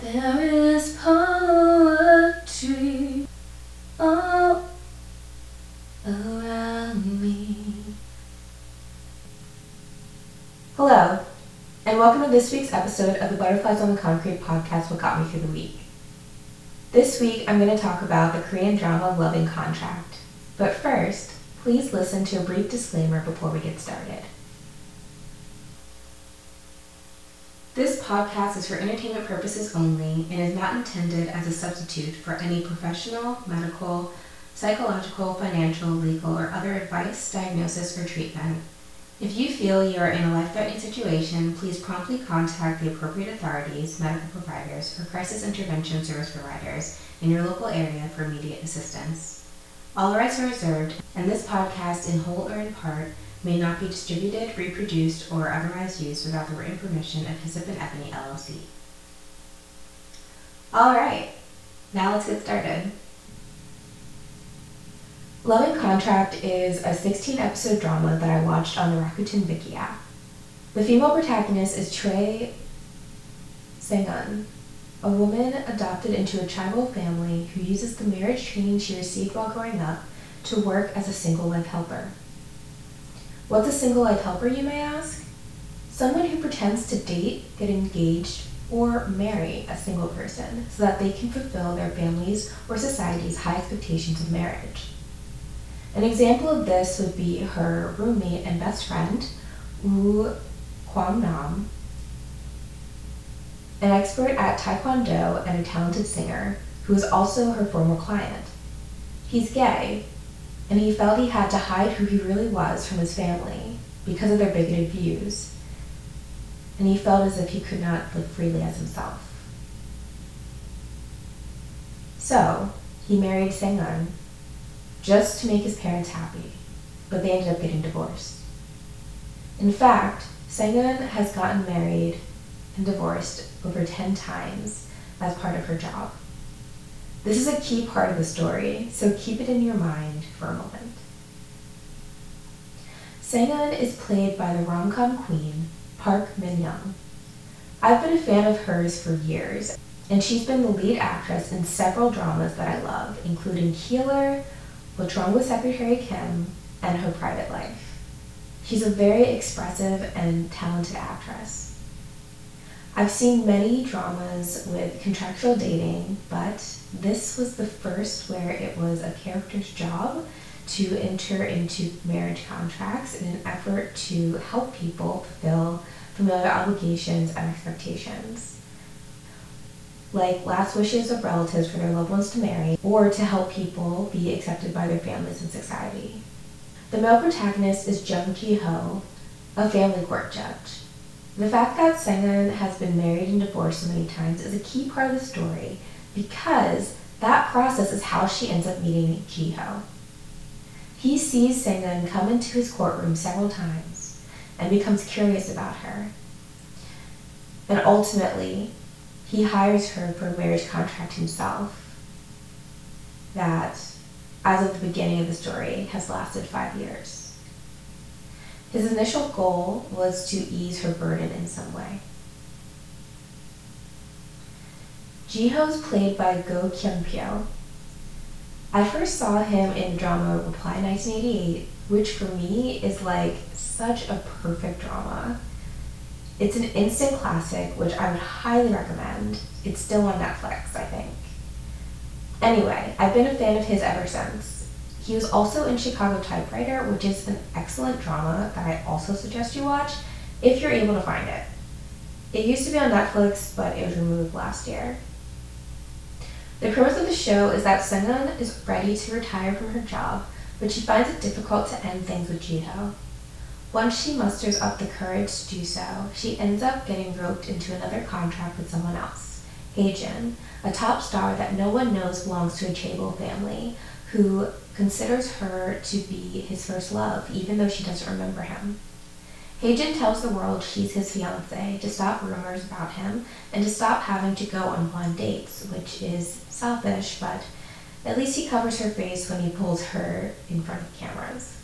There is poetry all around me. Hello, and welcome to this week's episode of the Butterflies on the Concrete podcast, What Got Me Through the Week. This week, I'm going to talk about the Korean drama Love In Contract. But first, please listen to a brief disclaimer before we get started. This podcast is for entertainment purposes only and is not intended as a substitute for any professional, medical, psychological, financial, legal, or other advice, diagnosis, or treatment. If you feel you are in a life threatening situation, please promptly contact the appropriate authorities, medical providers, or crisis intervention service providers in your local area for immediate assistance. All rights are reserved, and this podcast, in whole or in part, may not be distributed, reproduced, or otherwise used without the written permission of Hyssop and Ebony LLC. All right, now let's get started. Love In Contract is a 16 episode drama that I watched on the Rakuten Viki app. The female protagonist is Choi Sangun, a woman adopted into a tribal family who uses the marriage training she received while growing up to work as a single life helper. What's a single life helper, you may ask? Someone who pretends to date, get engaged, or marry a single person so that they can fulfill their family's or society's high expectations of marriage. An example of this would be her roommate and best friend, Woo Kwang Nam, an expert at Taekwondo and a talented singer who is also her former client. He's gay, and he felt he had to hide who he really was from his family because of their bigoted views, and he felt as if he could not live freely as himself. So, he married Sangun just to make his parents happy, but they ended up getting divorced. In fact, Sangun has gotten married and divorced over 10 times as part of her job. This is a key part of the story, so keep it in your mind for a moment. Sangun is played by the rom-com queen, Park Min-young. I've been a fan of hers for years, and she's been the lead actress in several dramas that I love, including Healer, What's Wrong with Secretary Kim, and Her Private Life. She's a very expressive and talented actress. I've seen many dramas with contractual dating, but this was the first where it was a character's job to enter into marriage contracts in an effort to help people fulfill familiar obligations and expectations. Like last wishes of relatives for their loved ones to marry, or to help people be accepted by their families and society. The male protagonist is Jung Ji Ho, a family court judge. The fact that Sangun has been married and divorced so many times is a key part of the story because that process is how she ends up meeting Jiho. He sees Sangun come into his courtroom several times and becomes curious about her. And ultimately, he hires her for a marriage contract himself that, as of the beginning of the story, has lasted five years. His initial goal was to ease her burden in some way. Jiho is played by Go Kyung Pyo. I first saw him in drama Reply 1988, which for me is like such a perfect drama. It's an instant classic, which I would highly recommend. It's still on Netflix, I think. Anyway, I've been a fan of his ever since. He was also in Chicago Typewriter, which is an excellent drama that I also suggest you watch if you're able to find it. It used to be on Netflix, but it was removed last year. The premise of the show is that Sangun is ready to retire from her job, but she finds it difficult to end things with Jiho. Once she musters up the courage to do so, she ends up getting roped into another contract with someone else, Heijin, a top star that no one knows belongs to a Chaebol family, who considers her to be his first love, even though she doesn't remember him. Heijin tells the world she's his fiance to stop rumors about him and to stop having to go on blind dates, which is selfish, but at least he covers her face when he pulls her in front of cameras.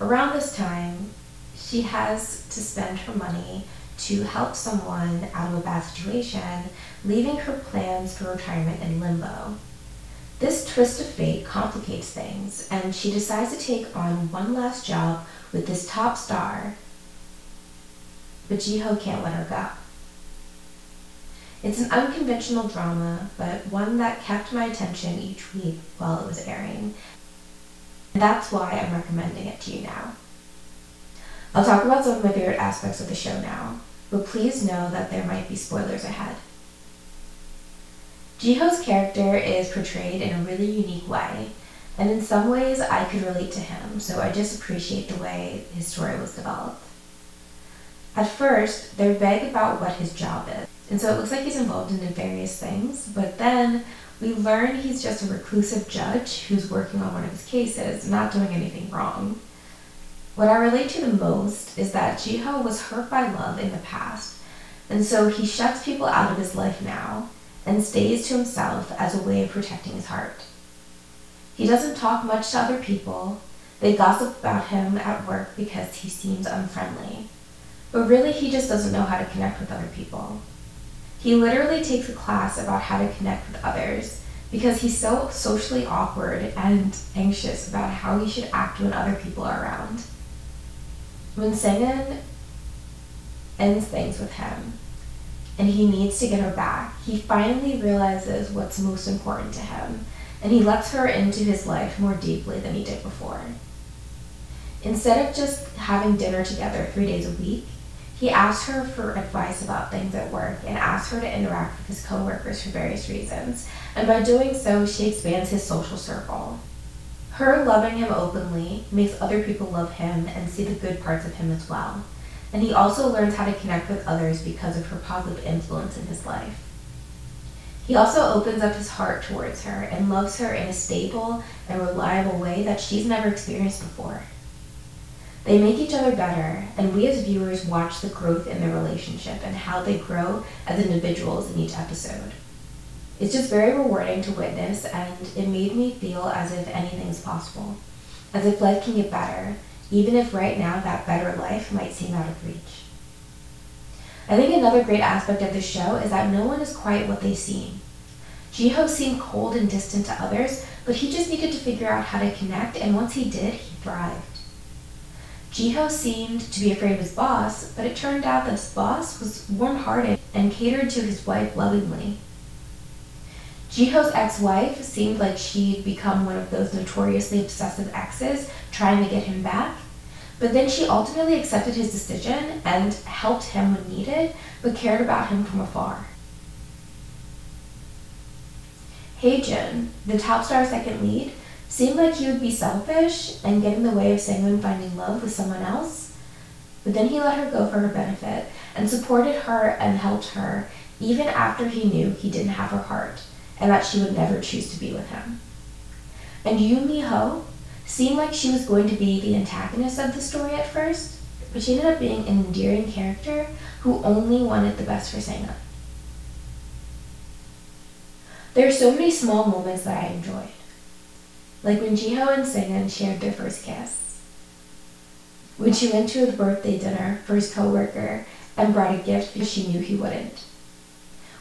Around this time, she has to spend her money to help someone out of a bad situation, leaving her plans for retirement in limbo. This twist of fate complicates things, and she decides to take on one last job with this top star, but Jiho can't let her go. It's an unconventional drama, but one that kept my attention each week while it was airing. And that's why I'm recommending it to you now. I'll talk about some of my favorite aspects of the show now, but please know that there might be spoilers ahead. Jiho's character is portrayed in a really unique way, and in some ways I could relate to him, so I just appreciate the way his story was developed. At first, they're vague about what his job is, and so it looks like he's involved in various things, but then we learn he's just a reclusive judge who's working on one of his cases, not doing anything wrong. What I relate to the most is that Jiho was hurt by love in the past, and so he shuts people out of his life now and stays to himself as a way of protecting his heart. He doesn't talk much to other people. They gossip about him at work because he seems unfriendly. But really, he just doesn't know how to connect with other people. He literally takes a class about how to connect with others because he's so socially awkward and anxious about how he should act when other people are around. When Segun ends things with him, and he needs to get her back. He finally realizes what's most important to him, and he lets her into his life more deeply than he did before. Instead of just having dinner together three days a week, he asked her for advice about things at work and asked her to interact with his coworkers for various reasons, and by doing so, she expands his social circle. Her loving him openly makes other people love him and see the good parts of him as well and he also learns how to connect with others because of her positive influence in his life. He also opens up his heart towards her and loves her in a stable and reliable way that she's never experienced before. They make each other better, and we as viewers watch the growth in their relationship and how they grow as individuals in each episode. It's just very rewarding to witness, and it made me feel as if anything is possible, as if life can get better, even if right now that better life might seem out of reach. I think another great aspect of this show is that no one is quite what they seem. Jiho seemed cold and distant to others, but he just needed to figure out how to connect, and once he did, he thrived. Jiho seemed to be afraid of his boss, but it turned out that his boss was warm hearted and catered to his wife lovingly. Jiho's ex wife seemed like she'd become one of those notoriously obsessive exes trying to get him back, but then she ultimately accepted his decision and helped him when needed, but cared about him from afar. Haejun, the top star second lead, seemed like he would be selfish and get in the way of Segun finding love with someone else. But then he let her go for her benefit and supported her and helped her even after he knew he didn't have her heart and that she would never choose to be with him. And Yoo Mi-ho seemed like she was going to be the antagonist of the story at first, but she ended up being an endearing character who only wanted the best for Segun. There are so many small moments that I enjoyed. Like when Jiho and Segun shared their first kiss. When she went to his birthday dinner for his coworker and brought a gift because she knew he wouldn't.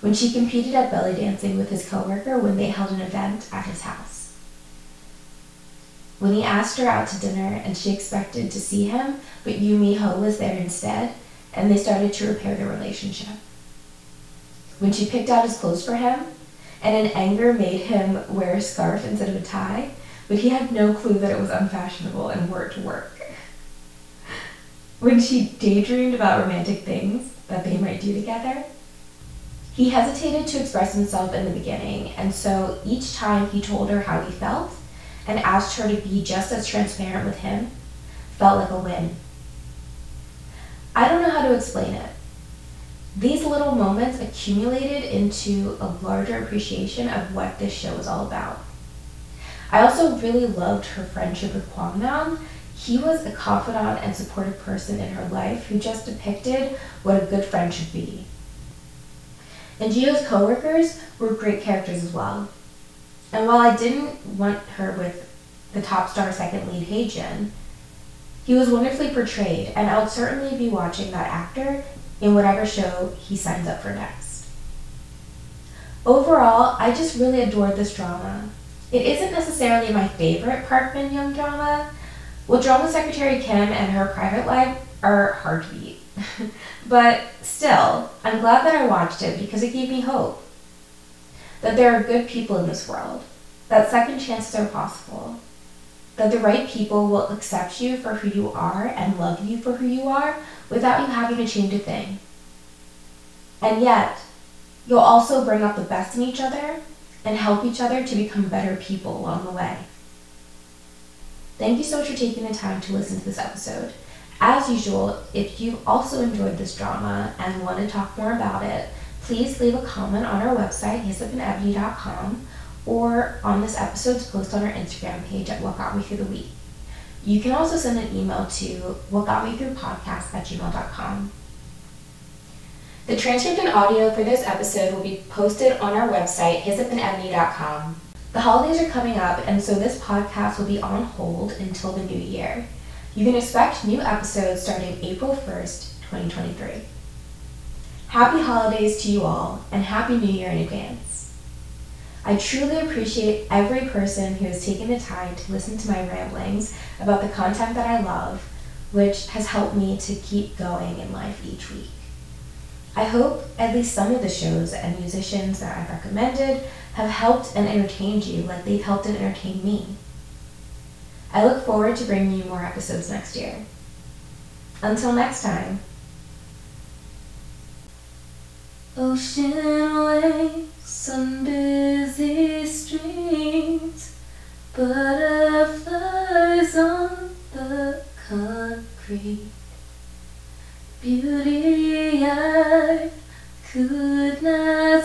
When she competed at belly dancing with his coworker when they held an event at his house when he asked her out to dinner and she expected to see him, but Yoo Mi-ho was there instead, and they started to repair their relationship. When she picked out his clothes for him, and in anger made him wear a scarf instead of a tie, but he had no clue that it was unfashionable and wore it to work. When she daydreamed about romantic things that they might do together, he hesitated to express himself in the beginning, and so each time he told her how he felt, and asked her to be just as transparent with him felt like a win. I don't know how to explain it. These little moments accumulated into a larger appreciation of what this show is all about. I also really loved her friendship with Kwangnam. He was a confidant and supportive person in her life who just depicted what a good friend should be. And Jiho's coworkers were great characters as well. And while I didn't want her with the top star second lead Haejun, he was wonderfully portrayed, and I would certainly be watching that actor in whatever show he signs up for next. Overall, I just really adored this drama. It isn't necessarily my favorite Park Min Young drama. Well, Drama Secretary Kim and her private life are hard to beat. but still, I'm glad that I watched it because it gave me hope. That there are good people in this world. That second chances are possible. That the right people will accept you for who you are and love you for who you are without you having to change a thing. And yet, you'll also bring out the best in each other and help each other to become better people along the way. Thank you so much for taking the time to listen to this episode. As usual, if you also enjoyed this drama and want to talk more about it, please leave a comment on our website, hyssopandebony.com, or on this episode's post on our Instagram page at What Got Me Through the Week. You can also send an email to whatgotmethroughpodcast at gmail.com. The transcript and audio for this episode will be posted on our website, hyssopandebony.com. The holidays are coming up, and so this podcast will be on hold until the new year. You can expect new episodes starting April 1st, 2023. Happy holidays to you all, and Happy New Year in advance. I truly appreciate every person who has taken the time to listen to my ramblings about the content that I love, which has helped me to keep going in life each week. I hope at least some of the shows and musicians that I've recommended have helped and entertained you like they've helped and entertained me. I look forward to bringing you more episodes next year. Until next time. Ocean waves on busy streams, butterflies on the concrete. Beauty I could not